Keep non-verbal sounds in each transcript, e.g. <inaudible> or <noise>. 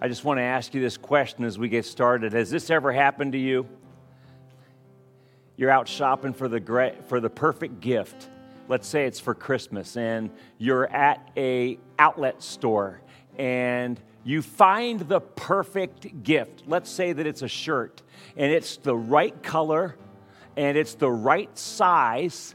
I just want to ask you this question as we get started. Has this ever happened to you? You're out shopping for the, for the perfect gift. Let's say it's for Christmas, and you're at a outlet store and you find the perfect gift. Let's say that it's a shirt and it's the right color and it's the right size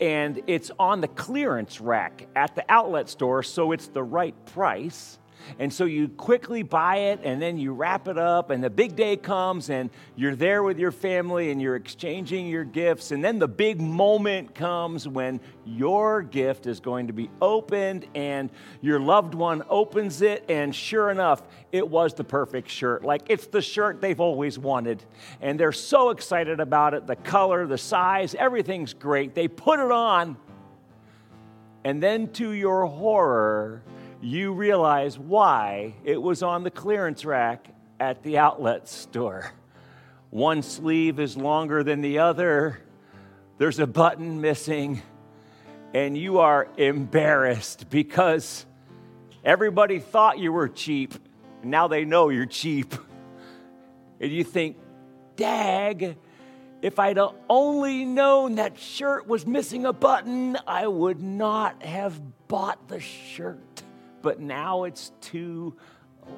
and it's on the clearance rack at the outlet store, so it's the right price. And so you quickly buy it and then you wrap it up, and the big day comes, and you're there with your family and you're exchanging your gifts. And then the big moment comes when your gift is going to be opened, and your loved one opens it, and sure enough, it was the perfect shirt. Like it's the shirt they've always wanted. And they're so excited about it the color, the size, everything's great. They put it on, and then to your horror, you realize why it was on the clearance rack at the outlet store. One sleeve is longer than the other, there's a button missing, and you are embarrassed because everybody thought you were cheap. And Now they know you're cheap. And you think, dag, if I'd only known that shirt was missing a button, I would not have bought the shirt but now it's too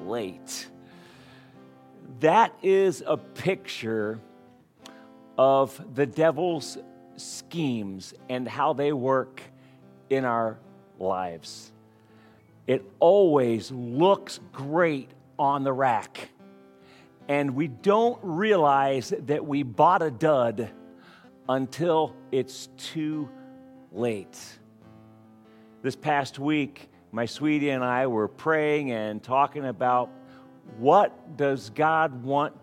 late. That is a picture of the devil's schemes and how they work in our lives. It always looks great on the rack, and we don't realize that we bought a dud until it's too late. This past week, my sweetie and I were praying and talking about what does God want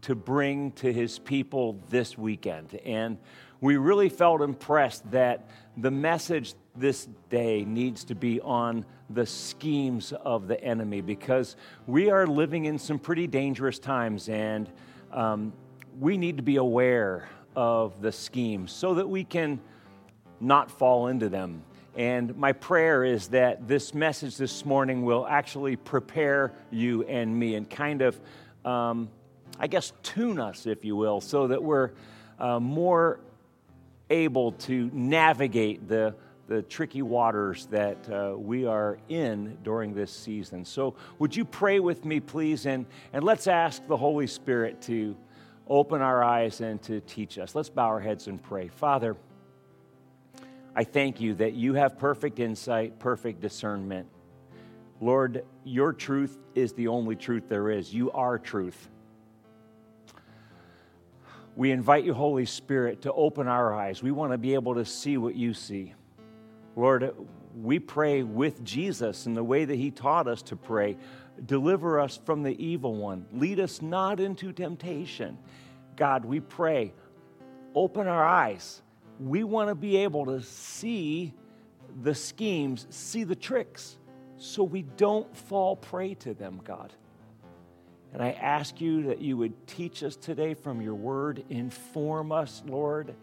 to bring to his people this weekend. And we really felt impressed that the message this day needs to be on the schemes of the enemy because we are living in some pretty dangerous times and um, we need to be aware of the schemes so that we can not fall into them. And my prayer is that this message this morning will actually prepare you and me and kind of, um, I guess, tune us, if you will, so that we're uh, more able to navigate the, the tricky waters that uh, we are in during this season. So, would you pray with me, please? And, and let's ask the Holy Spirit to open our eyes and to teach us. Let's bow our heads and pray. Father, I thank you that you have perfect insight, perfect discernment. Lord, your truth is the only truth there is. You are truth. We invite you, Holy Spirit, to open our eyes. We want to be able to see what you see. Lord, we pray with Jesus in the way that he taught us to pray. Deliver us from the evil one. Lead us not into temptation. God, we pray, open our eyes we want to be able to see the schemes, see the tricks, so we don't fall prey to them, God. And I ask you that you would teach us today from your word, inform us, Lord.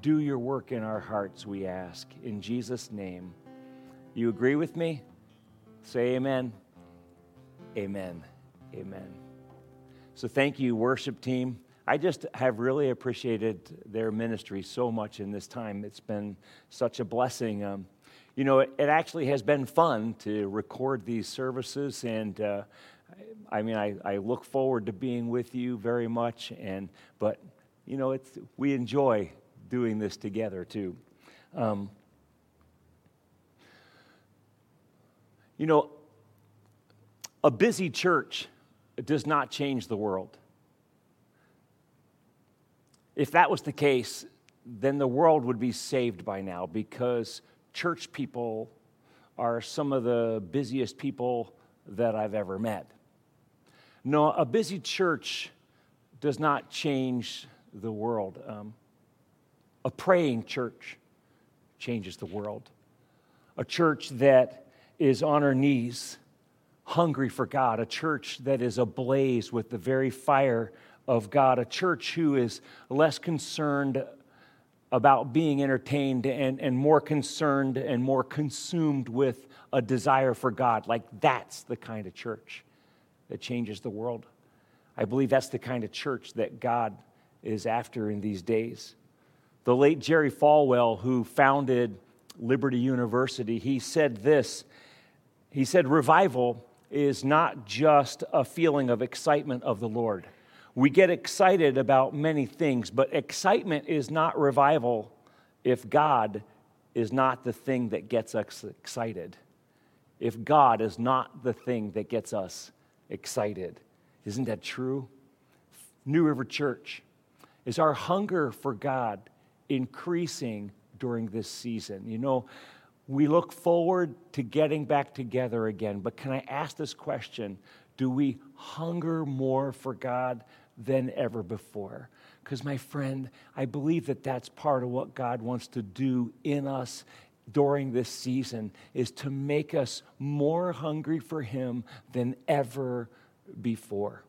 Do your work in our hearts, we ask. In Jesus' name. You agree with me? Say amen. Amen. Amen. So thank you, worship team. I just have really appreciated their ministry so much in this time. It's been such a blessing. Um, you know, it, it, actually has been fun to record these services, and uh, I mean, I, I, look forward to being with you very much. And but you know, it's we enjoy doing this together too. Um, you know, a busy church does not change the world. If that was the case, then the world would be saved by now because church people are some of the busiest people that I've ever met. No, a busy church does not change the world. Um, a praying church changes the world. A church that is on her knees, hungry for God. A church that is ablaze with the very fire of God, a church who is less concerned about being entertained and, and more concerned and more consumed with a desire for God. Like that's the kind of church that changes the world. I believe that's the kind of church that God is after in these days. The late Jerry Falwell, who founded Liberty University, he said this. He said, Revival is not just a feeling of excitement of the Lord. We get excited about many things, but excitement is not revival if God is not the thing that gets us excited. If God is not the thing that gets us excited. Isn't that true? New River Church, is our hunger for God increasing during this season? You know, we look forward to getting back together again, but can I ask this question? Do we hunger more for God than ever before? Because, my friend, I believe that that's part of what God wants to do in us during this season is to make us more hungry for Him than ever before.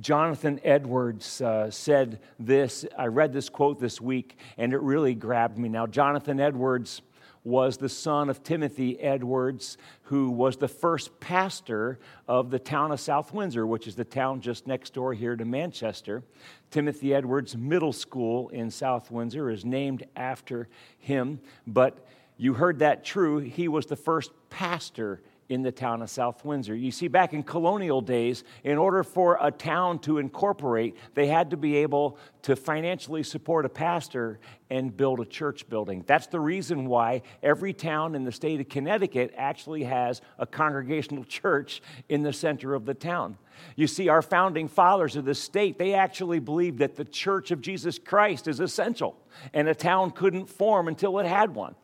Jonathan Edwards uh, said this. I read this quote this week, and it really grabbed me. Now, Jonathan Edwards was the son of Timothy Edwards, who was the first pastor of the town of South Windsor, which is the town just next door here to Manchester. Timothy Edwards Middle School in South Windsor is named after him, but you heard that true. He was the first pastor in the town of South Windsor. You see, back in colonial days, in order for a town to incorporate, they had to be able to financially support a pastor and build a church building. That's the reason why every town in the state of Connecticut actually has a congregational <laughs> church in the center of the town. You see, our founding fathers of the state, they actually believed that the church of Jesus Christ is essential, and a town couldn't form until it had one.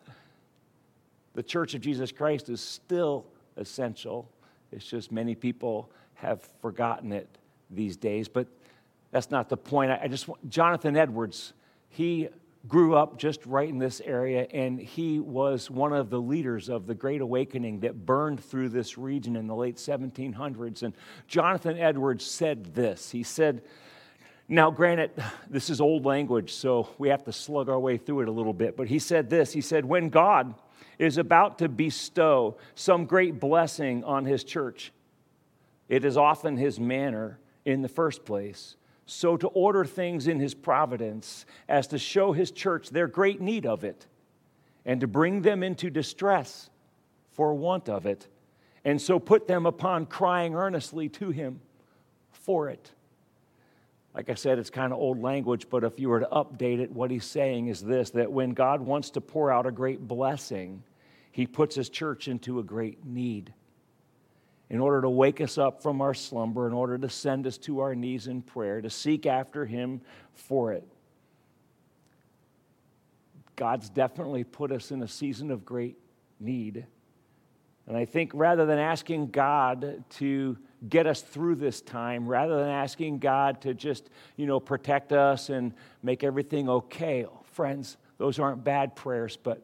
The church of Jesus Christ is still essential. It's just many people have forgotten it these days. But that's not the point. I just want Jonathan Edwards, he grew up just right in this area, and he was one of the leaders of the Great Awakening that burned through this region in the late 1700s. And Jonathan Edwards said this. He said, now, granted, <sighs> this is old language, so we have to slug our way through it a little bit. But he said this He said, When God is about to bestow some great blessing on his church. It is often his manner in the first place. So to order things in his providence as to show his church their great need of it, and to bring them into distress for want of it, and so put them upon crying earnestly to him for it. Like I said, it's kind of old language, but if you were to update it, what he's saying is this that when God wants to pour out a great blessing, he puts his church into a great need. In order to wake us up from our slumber, in order to send us to our knees in prayer, to seek after him for it. God's definitely put us in a season of great need. And I think rather than asking God to get us through this time rather than asking God to just, you know, protect us and make everything okay. Oh, friends, those aren't bad prayers, but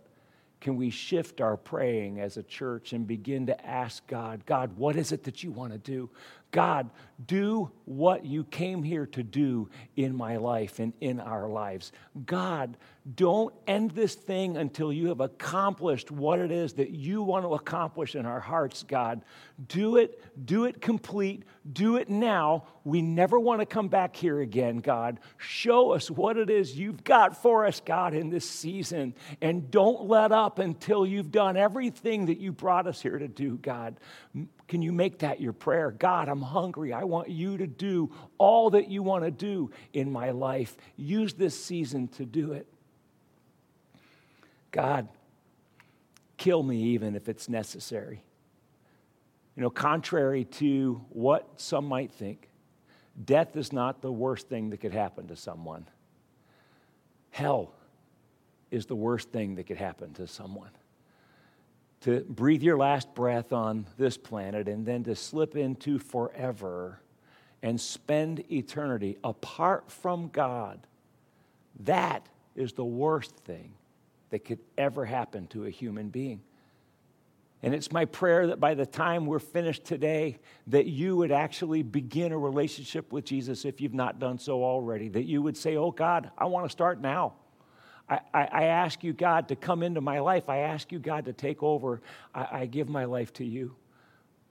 can we shift our praying as a church and begin to ask God, God, what is it that you want to do? God, do what you came here to do in my life and in our lives. God, don't end this thing until you have accomplished what it is that you want to accomplish in our hearts, God. Do it, do it complete, do it now. We never want to come back here again, God. Show us what it is you've got for us, God, in this season. And don't let up until you've done everything that you brought us here to do, God. Can you make that your prayer? God, I'm hungry. I want you to do all that you want to do in my life. Use this season to do it. God, kill me even if it's necessary. You know, contrary to what some might think, death is not the worst thing that could happen to someone. Hell is the worst thing that could happen to someone to breathe your last breath on this planet and then to slip into forever and spend eternity apart from God, that is the worst thing that could ever happen to a human being. And it's my prayer that by the time we're finished today, that you would actually begin a relationship with Jesus if you've not done so already. That you would say, Oh God, I want to start now. I, I, ask you, God, to come into my life. I ask you, God, to take over. I, I give my life to you.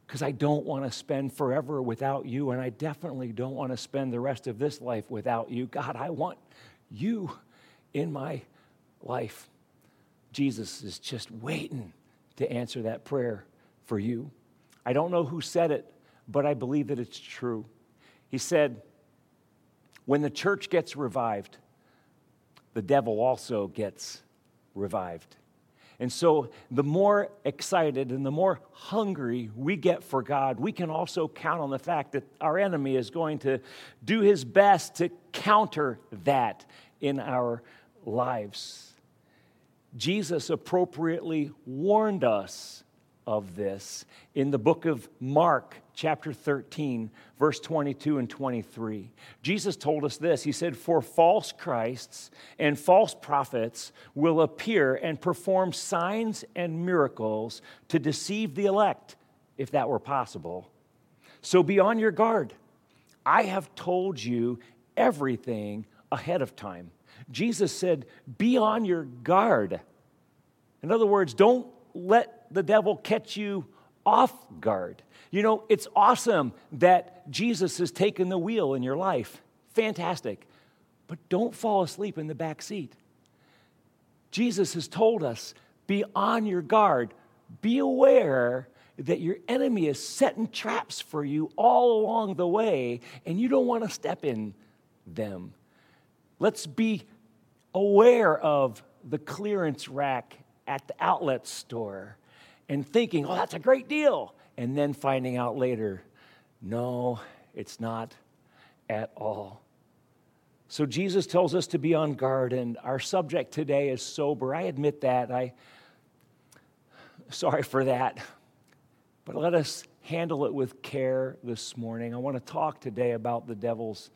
because I don't want to spend forever without you, and I definitely don't want to spend the rest of this life without you. God, I want you in my life. Jesus is just waiting to answer that prayer for you. I don't know who said it, but I believe that it's true. He said, When the church gets revived, the devil also gets revived. And so, the more excited and the more hungry we get for God, we can also count on the fact that our enemy is going to do his best to counter that in our lives. Jesus appropriately warned us of this in the book of Mark, chapter 13, verse 22 and 23. Jesus told us this He said, For false Christs and false prophets will appear and perform signs and miracles to deceive the elect, if that were possible. So be on your guard. I have told you everything ahead of time. Jesus said, Be on your guard. In other words, don't let the devil catch you off guard. You know, it's awesome that Jesus has taken the wheel in your life. Fantastic. But don't fall asleep in the back seat. Jesus has told us be on your guard, be aware that your enemy is setting traps for you all along the way, and you don't want to step in them. Let's be aware of the clearance rack at the outlet store and thinking, oh, that's a great deal. And then finding out later, no, it's not at all. So Jesus tells us to be on guard, and our subject today is sober. I admit that. I sorry for that. But let us handle it with care this morning. I want to talk today about the devil's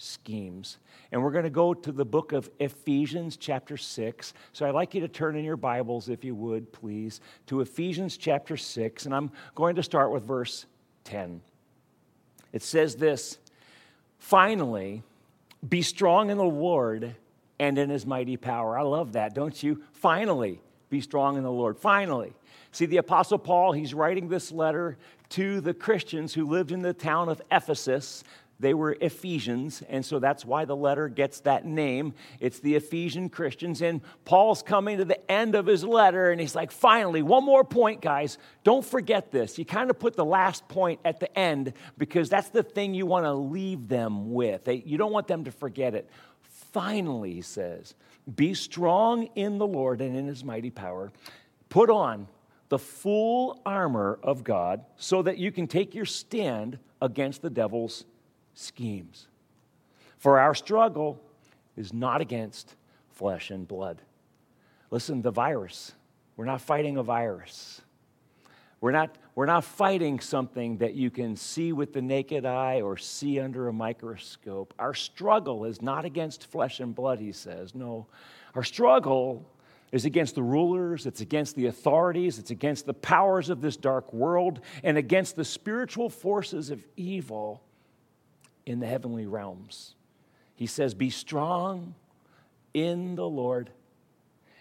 schemes. And we're going to go to the book of Ephesians, chapter 6. So I'd like you to turn in your Bibles, if you would, please, to Ephesians, chapter 6. And I'm going to start with verse 10. It says this Finally, be strong in the Lord and in his mighty power. I love that, don't you? Finally, be strong in the Lord. Finally. See, the Apostle Paul, he's writing this letter to the Christians who lived in the town of Ephesus. They were Ephesians, and so that's why the letter gets that name. It's the Ephesian Christians. And Paul's coming to the end of his letter, and he's like, finally, one more point, guys. Don't forget this. You kind of put the last point at the end because that's the thing you want to leave them with. You don't want them to forget it. Finally, he says, be strong in the Lord and in his mighty power. Put on the full armor of God so that you can take your stand against the devil's schemes. For our struggle is not against flesh and blood. Listen, the virus, we're not fighting a virus. We're not, we're not fighting something that you can see with the naked eye or see under a microscope. Our struggle is not against flesh and blood, he says. No, our struggle is against the rulers, it's against the authorities, it's against the powers of this dark world, and against the spiritual forces of evil in the heavenly realms. He says, Be strong in the Lord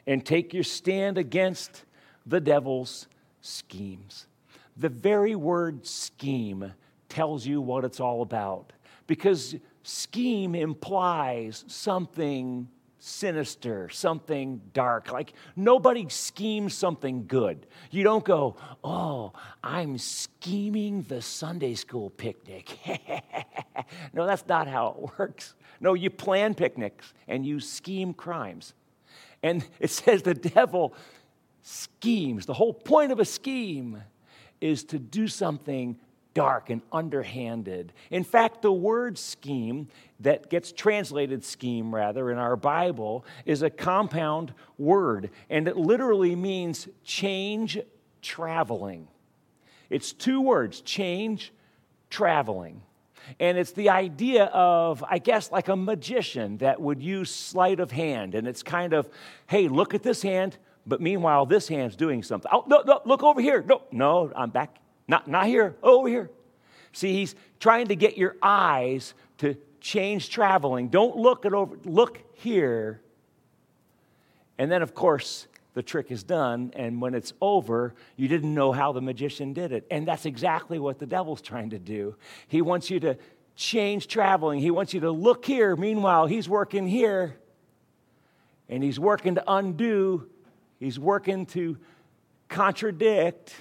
and take your stand against the devil's schemes. The very word scheme tells you what it's all about because scheme implies something sinister, something dark. Like nobody schemes something good. You don't go, oh, I'm scheming the Sunday school picnic. <laughs> no, that's not how it works. No, you plan picnics and you scheme crimes. And it says the devil schemes. The whole point of a scheme is to do something dark and underhanded. In fact, the word scheme that gets translated scheme rather in our Bible is a compound word, and it literally means change traveling. It's two words change traveling. And it's the idea of, I guess, like a magician that would use sleight of hand. And it's kind of, hey, look at this hand, but meanwhile, this hand's doing something. Oh, no, no, look over here. No, no, I'm back. Not, not here, over here. See, he's trying to get your eyes to change traveling. Don't look at over, look here. And then, of course, the trick is done, and when it's over, you didn't know how the magician did it. And that's exactly what the devil's trying to do. He wants you to change traveling, he wants you to look here. Meanwhile, he's working here, and he's working to undo, he's working to contradict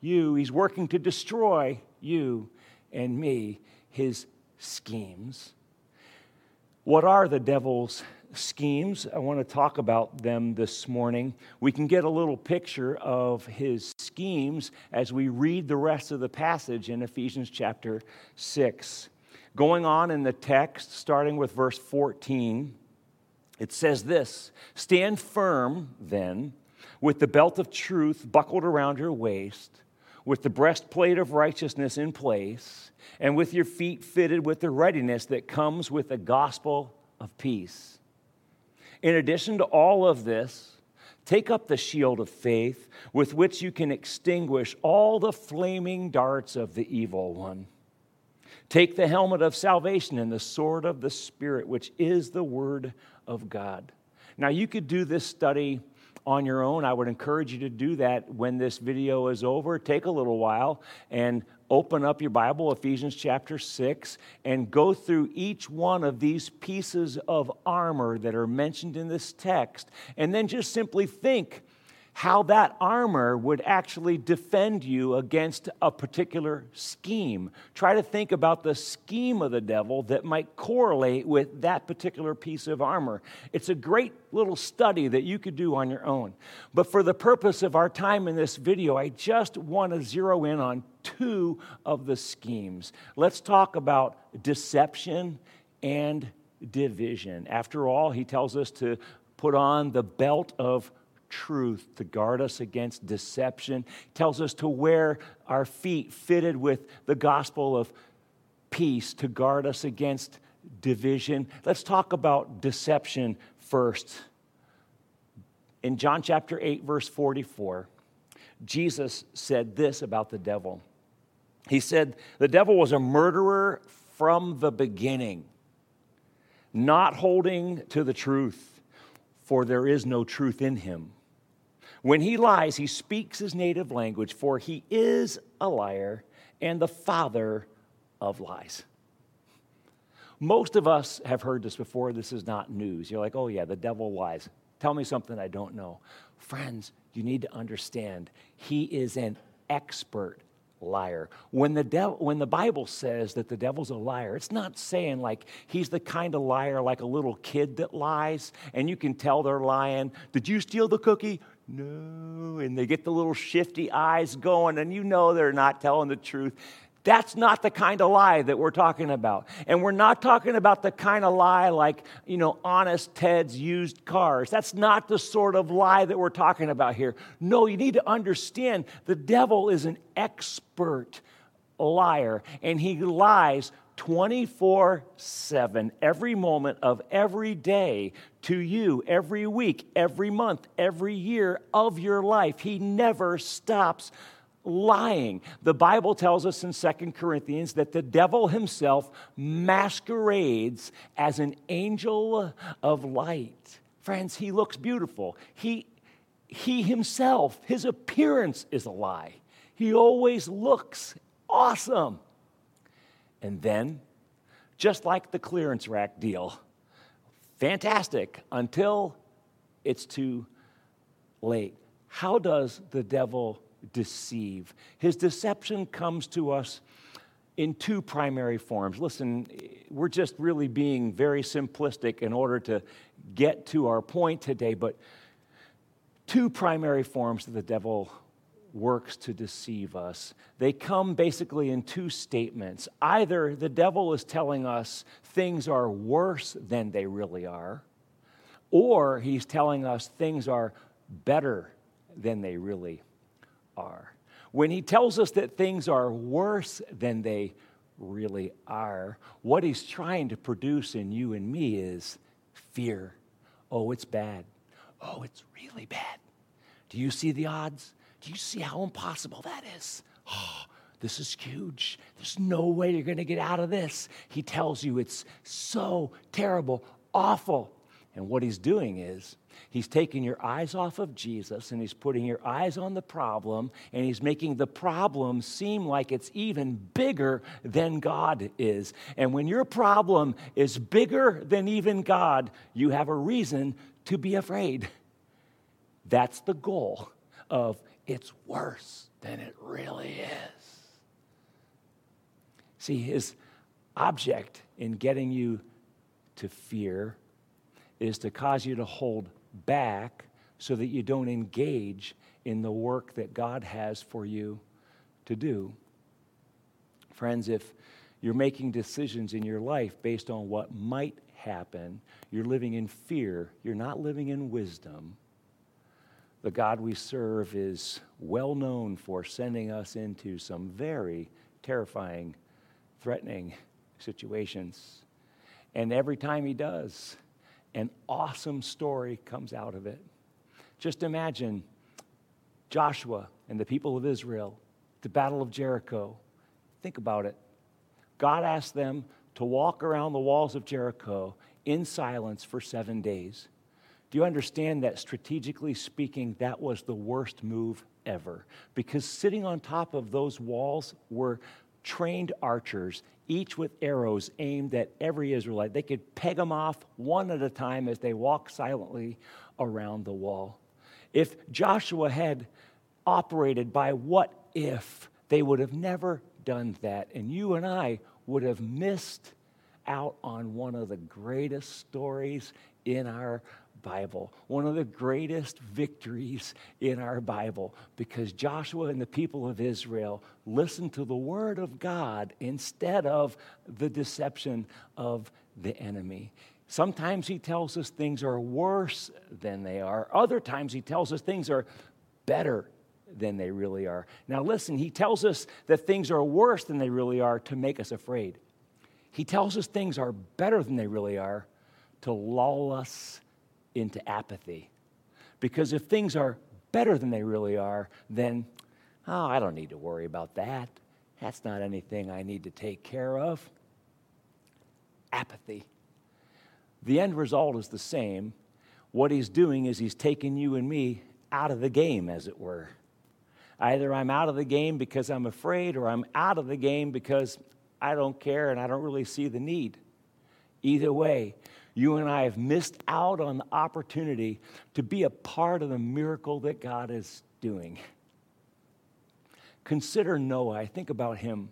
you, he's working to destroy you and me, his schemes. What are the devil's schemes. I want to talk about them this morning. We can get a little picture of his schemes as we read the rest of the passage in Ephesians chapter 6. Going on in the text, starting with verse 14, it says this Stand firm, then, with the belt of truth buckled around your waist, with the breastplate of righteousness in place, and with your feet fitted with the readiness that comes with the gospel of peace. In addition to all of this, take up the shield of faith with which you can extinguish all the flaming darts of the evil one. Take the helmet of salvation and the sword of the Spirit, which is the Word of God. Now, you could do this study on your own. I would encourage you to do that when this video is over. Take a little while and open up your Bible, Ephesians chapter 6, and go through each one of these pieces of armor that are mentioned in this text, and then just simply think how that armor would actually defend you against a particular scheme. Try to think about the scheme of the devil that might correlate with that particular piece of armor. It's a great little study that you could do on your own. But for the purpose of our time in this video, I just want to zero in on two of the schemes. Let's talk about deception and division. After all, he tells us to put on the belt of truth to guard us against deception. Tells us to wear our feet fitted with the gospel of peace to guard us against division. Let's talk about deception first. In John chapter 8, verse 44, Jesus said this about the devil. He said, The devil was a murderer from the beginning, not holding to the truth, for there is no truth in him. When he lies, he speaks his native language, for he is a liar and the father of lies. Most of us have heard this before. This is not news. You're like, oh, yeah, the devil lies. Tell me something I don't know. Friends, you need to understand he is an expert liar. When the, devil, when the Bible says that the devil's a liar, it's not saying like he's the kind of liar like a little kid that lies and you can tell they're lying. Did you steal the cookie? No. And they get the little shifty eyes going and you know they're not telling the truth. That's not the kind of lie that we're talking about. And we're not talking about the kind of lie like, you know, honest Ted's used cars. That's not the sort of lie that we're talking about here. No, you need to understand the devil is an expert liar, and he lies 24 7, every moment of every day to you, every week, every month, every year of your life. He never stops lying. The Bible tells us in Second Corinthians that the devil himself masquerades as an angel of light. Friends, he looks beautiful. He, he himself, his appearance is a lie. He always looks awesome. And then, just like the clearance rack deal, fantastic until it's too late. How does the devil deceive. His deception comes to us in two primary forms. Listen, we're just really being very simplistic in order to get to our point today, but two primary forms that the devil works to deceive us. They come basically in two statements. Either the devil is telling us things are worse than they really are, or he's telling us things are better than they really are. When he tells us that things are worse than they really are, what he's trying to produce in you and me is fear. Oh, it's bad. Oh, it's really bad. Do you see the odds? Do you see how impossible that is? Oh, this is huge. There's no way you're going to get out of this. He tells you it's so terrible, awful. And what he's doing is he's taking your eyes off of Jesus and he's putting your eyes on the problem and he's making the problem seem like it's even bigger than God is. And when your problem is bigger than even God, you have a reason to be afraid. That's the goal of it's worse than it really is. See, his object in getting you to fear is to cause you to hold back so that you don't engage in the work that God has for you to do. Friends, if you're making decisions in your life based on what might happen, you're living in fear, you're not living in wisdom. The God we serve is well known for sending us into some very terrifying, threatening situations. And every time He does, an awesome story comes out of it. Just imagine Joshua and the people of Israel, the Battle of Jericho. Think about it. God asked them to walk around the walls of Jericho in silence for seven days. Do you understand that strategically speaking, that was the worst move ever? Because sitting on top of those walls were trained archers, each with arrows aimed at every Israelite. They could peg them off one at a time as they walked silently around the wall. If Joshua had operated by what if, they would have never done that. And you and I would have missed out on one of the greatest stories in our Bible, one of the greatest victories in our Bible, because Joshua and the people of Israel listened to the word of God instead of the deception of the enemy. Sometimes he tells us things are worse than they are. Other times he tells us things are better than they really are. Now, listen, he tells us that things are worse than they really are to make us afraid. He tells us things are better than they really are to lull us into apathy. Because if things are better than they really are, then, oh, I don't need to worry about that. That's not anything I need to take care of. Apathy. The end result is the same. What he's doing is he's taking you and me out of the game, as it were. Either I'm out of the game because I'm afraid, or I'm out of the game because I don't care and I don't really see the need. Either way, you and I have missed out on the opportunity to be a part of the miracle that God is doing. Consider Noah. I think about him.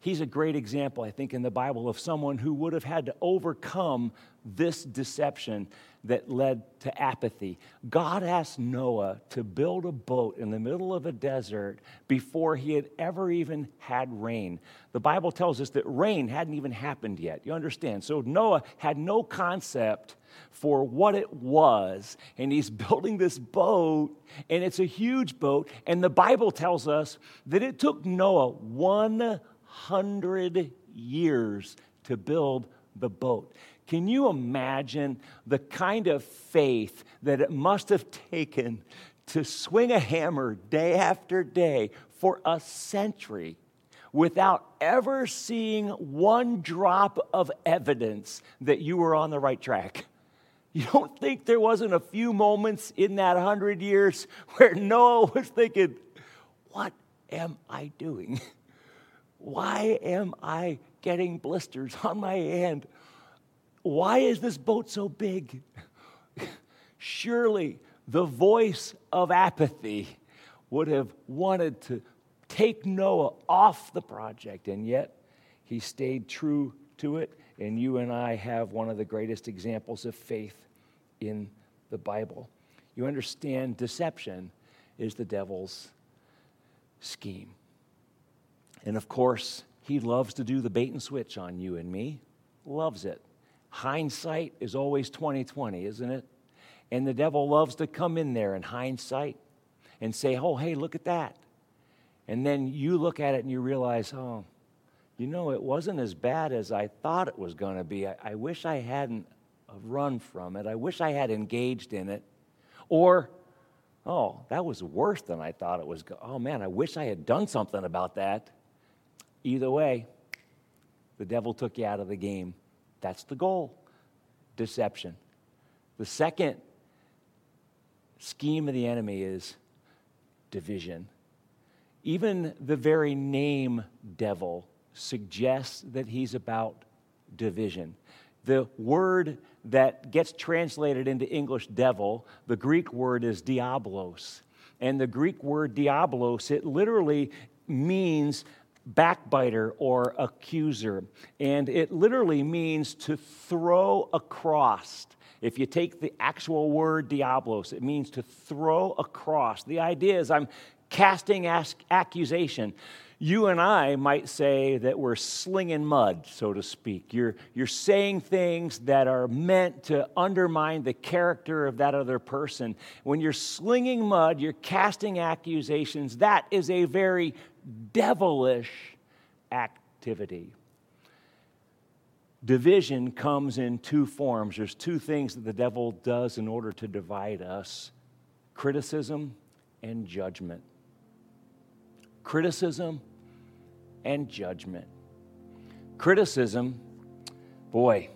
He's a great example, I think, in the Bible of someone who would have had to overcome this deception that led to apathy. God asked Noah to build a boat in the middle of a desert before he had ever even had rain. The Bible tells us that rain hadn't even happened yet. You understand? So Noah had no concept for what it was, and he's <laughs> building this boat, and it's a huge boat. And the Bible tells us that it took Noah 100 years to build the boat. Can you imagine the kind of faith that it must have taken to swing a hammer day after day for a century without ever seeing one drop of evidence that you were on the right track? You don't think there wasn't a few moments in that hundred years where Noah was thinking, What am I doing? Why am I getting blisters on my hand? Why is this boat so big? Surely the voice of apathy would have wanted to take Noah off the project, and yet he stayed true to it. And you and I have one of the greatest examples of faith in the Bible. You understand, deception is the devil's scheme. And of course, he loves to do the bait and switch on you and me, loves it. Hindsight is always 2020, isn't it? And the devil loves to come in there in hindsight and say, oh, hey, look at that. And then you look at it and you realize, oh, you know, it wasn't as bad as I thought it was going to be. I, I, wish I hadn't uh, run from it. I wish I had engaged in it. Or, oh, that was worse than I thought it was. Go- oh, man, I wish I had done something about that. Either way, the devil took you out of the game. That's the goal deception. The second scheme of the enemy is division. Even the very name devil suggests that he's about division. The word that gets translated into English devil, the Greek word is diablos. And the Greek word diablos, it literally means backbiter or accuser. And it literally means to throw across. If you take the actual word diablos, it means to throw across. The idea is I'm casting accusation. You and I might say that we're slinging mud, so to speak. You're, you're saying things that are meant to undermine the character of that other person. When you're slinging mud, you're casting accusations. That is a very devilish activity. Division comes in two forms. There's two things that the devil does in order to divide us criticism and judgment. Criticism and judgment. Criticism, boy,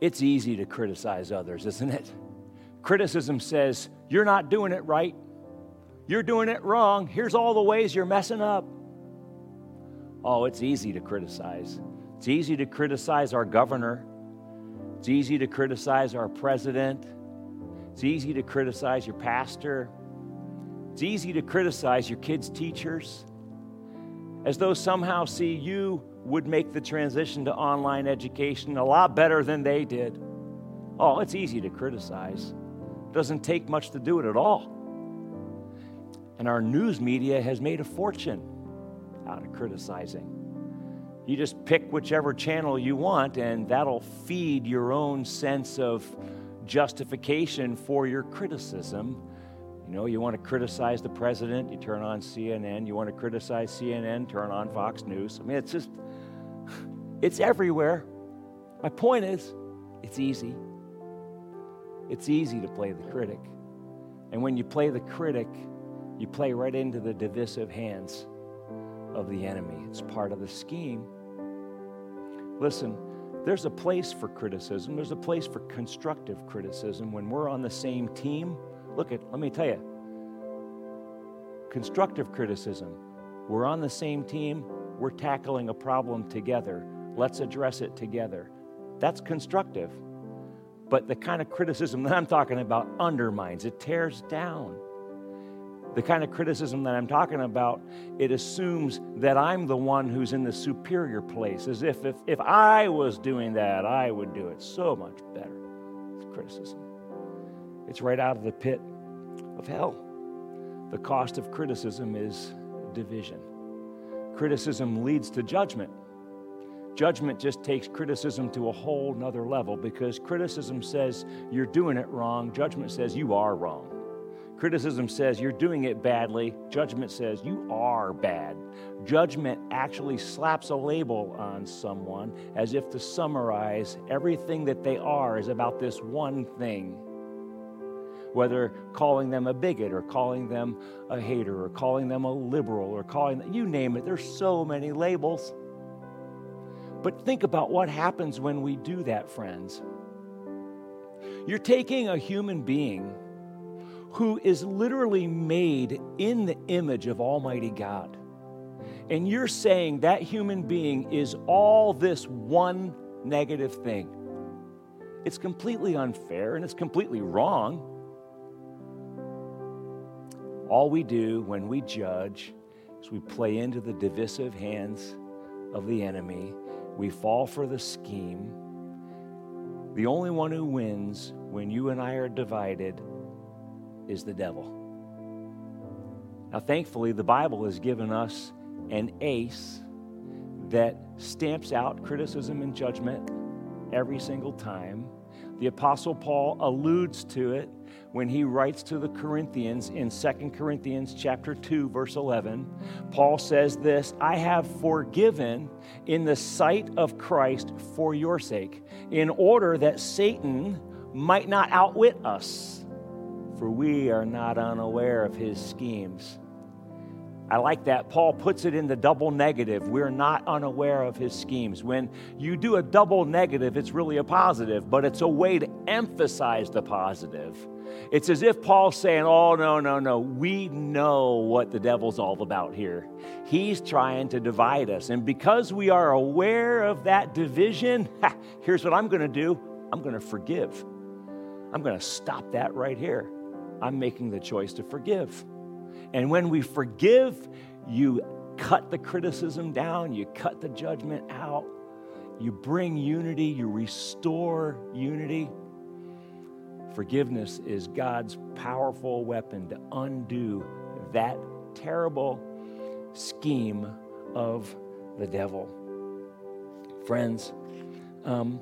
it's easy to criticize others, isn't it? Criticism says, You're not doing it right. You're doing it wrong. Here's all the ways you're messing up. Oh, it's easy to criticize. It's easy to criticize our governor. It's easy to criticize our president. It's easy to criticize your pastor. It's easy to criticize your kids' teachers as though somehow, see, you would make the transition to online education a lot better than they did. Oh, it's easy to criticize. It doesn't take much to do it at all. And our news media has made a fortune out of criticizing. You just pick whichever channel you want, and that'll feed your own sense of justification for your criticism you know, you want to criticize the president, you turn on CNN. You want to criticize CNN, turn on Fox News. I mean, it's just, <sighs> it's everywhere. My point is, it's easy. It's easy to play the critic. And when you play the critic, you play right into the divisive hands of the enemy. It's part of the scheme. Listen, there's a place for criticism, there's a place for constructive criticism when we're on the same team Look at, let me tell you, constructive criticism. We're on the same team, we're tackling a problem together. Let's address it together. That's constructive. But the kind of criticism <laughs> that I'm talking about undermines, it tears down. The kind of criticism that I'm talking about, it assumes that I'm the one who's in the superior place, as if if, if I was doing that, I would do it so much better. It's criticism. It's right out of the pit of hell. The cost of criticism is division. Criticism leads to judgment. Judgment just takes criticism to a whole nother level because criticism says you're doing it wrong, judgment says you are wrong. Criticism says you're doing it badly, judgment says you are bad. Judgment actually slaps a label on someone as if to summarize everything that they are is about this one thing whether calling them a bigot or calling them a hater or calling them a liberal or calling them, you name it, there's so many labels. But think about what happens when we do that, friends. You're taking a human being who is literally made in the image of Almighty God. And you're saying that human being is all this one negative thing. It's completely unfair and it's completely wrong. All we do when we judge is we play into the divisive hands of the enemy. We fall for the scheme. The only one who wins when you and I are divided is the devil. Now, thankfully, the Bible has given us an ace that stamps out criticism and judgment every single time. The Apostle Paul alludes to it when he writes to the Corinthians in 2 Corinthians chapter 2 verse 11 Paul says this I have forgiven in the sight of Christ for your sake in order that Satan might not outwit us. For we are not unaware of his schemes I like that. Paul puts it in the double negative. We're not unaware of his schemes. When you do a double negative, it's really a positive, but it's a way to emphasize the positive. It's as if Paul's saying, Oh, no, no, no. We know what the devil's all about here. He's trying to divide us. And because we are aware of that division, <laughs> ha, here's what I'm going to do I'm going to forgive. I'm going to stop that right here. I'm making the choice to forgive. And when we forgive, you cut the criticism down, you cut the judgment out, you bring unity, you restore unity. Forgiveness is God's powerful weapon to undo that terrible scheme of the devil. Friends, um,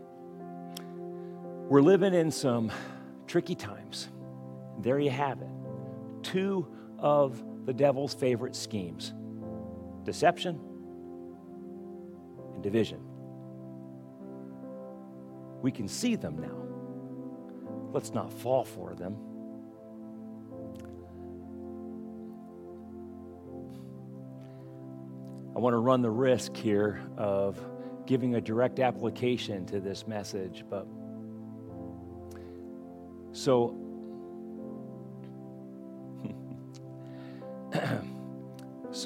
we're living in some tricky times. There you have it. Two of the devil's favorite schemes deception and division. We can see them now. Let's not fall for them. I want to run the risk here of giving a direct application to this message, but so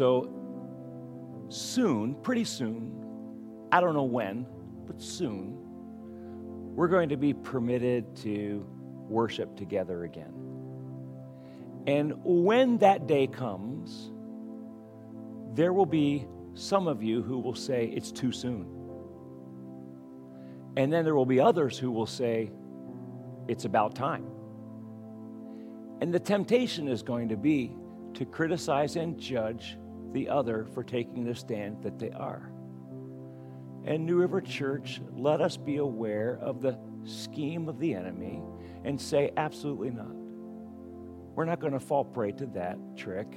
so soon, pretty soon, I don't know when, but soon, we're going to be permitted to worship together again. And when that day comes, there will be some of you who will say it's too soon. And then there will be others who will say it's about time. And the temptation is going to be to criticize and judge the other for taking the stand that they are. And New River Church, let us be aware of the scheme of the enemy and say, absolutely not. We're not going to fall prey to that trick.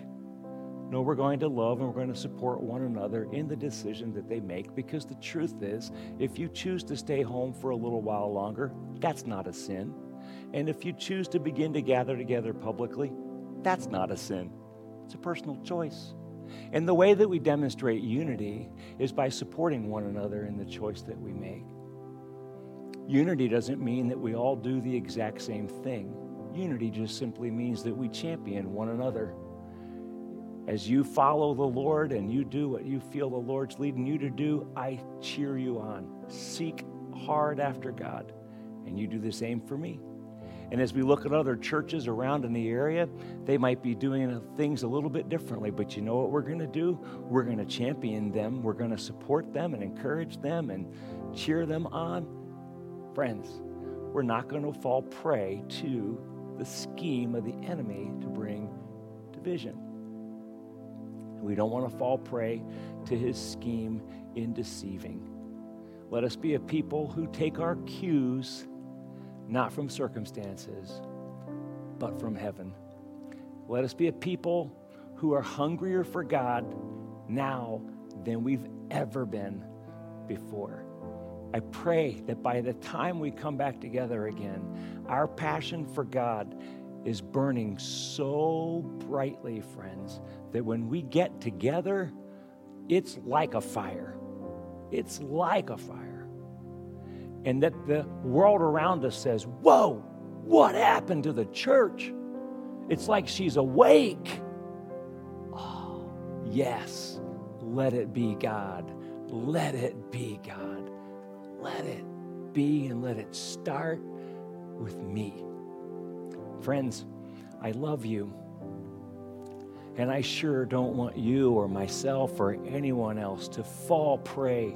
No, we're going to love and we're going to support one another in the decision that they make because the truth is, if you choose to stay home for a little while longer, that's not a sin. And if you choose to begin to gather together publicly, that's not a sin. It's a personal choice. And the way that we demonstrate unity is by supporting one another in the choice that we make. Unity doesn't mean that we all do the exact same thing. Unity just simply means that we champion one another. As you follow the Lord and you do what you feel the Lord's leading you to do, I cheer you on. Seek hard after God, and you do the same for me. And as we look at other churches around in the area, they might be doing things a little bit differently. But you know what we're going to do? We're going to champion them, we're going to support them and encourage them and cheer them on. Friends, we're not going to fall prey to the scheme of the enemy to bring division. We don't want to fall prey to his scheme in deceiving. Let us be a people who take our cues not from circumstances, but from heaven. Let us be a people who are hungrier for God now than we've ever been before. I pray that by the time we come back together again, our passion for God is burning so brightly, friends, that when we get together, it's like a fire. It's like a fire and that the world around us says, Whoa, what happened to the church? It's like she's awake. Oh, yes, let it be God. Let it be God. Let it be and let it start with me. Friends, I love you. And I sure don't want you or myself or anyone else to fall prey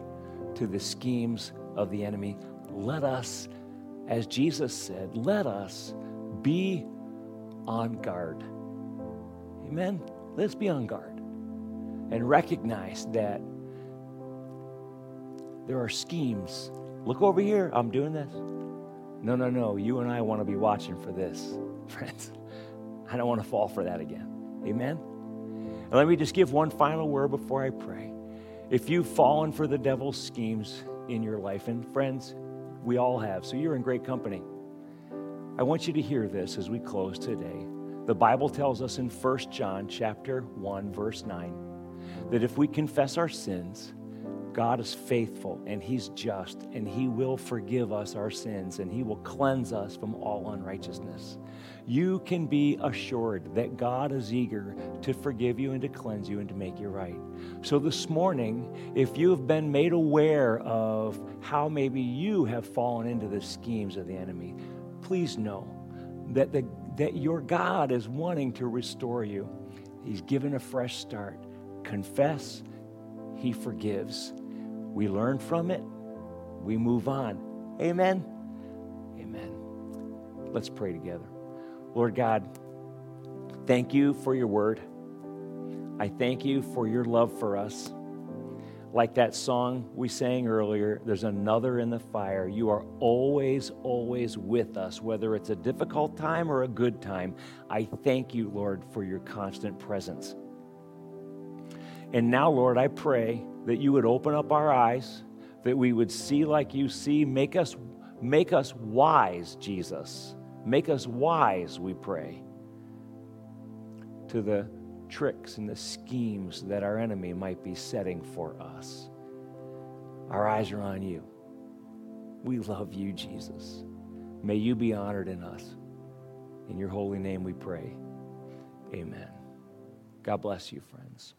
to the schemes of the enemy let us, as Jesus said, let us be on guard. Amen? Let's be on guard and recognize that there are schemes. Look over here, I'm doing this. No, no, no. You and I want to be watching for this, <laughs> friends. I don't want to fall for that again. Amen? And let me just give one final word before I pray. If you've fallen for the devil's schemes in your life, and friends, we all have. So you're in great company. I want you to hear this as we close today The Bible tells us in 1 John chapter 1 verse 9 that if we confess our sins, God is faithful and He's just, and He will forgive us our sins and He will cleanse us from all unrighteousness. You can be assured that God is eager to forgive you and to cleanse you and to make you right. So, this morning, if you have been made aware of how maybe you have fallen into the schemes of the enemy, please know that, the, that your God is wanting to restore you. He's given a fresh start. Confess, He forgives we learn from it, we move on. Amen. Amen. Let's pray together. Lord God, thank you for your word. I thank you for your love for us. Like that song we sang earlier, there's another in the fire. You are always, always with us, whether it's a difficult time or a good time. I thank you, Lord, for your constant presence. And now, Lord, I pray that you would open up our eyes, that we would see like you see. Make us, make us wise, Jesus. Make us wise, we pray, to the tricks and the schemes that our enemy might be setting for us. Our eyes are on you. We love you, Jesus. May you be honored in us. In your holy name we pray. Amen. God bless you, friends.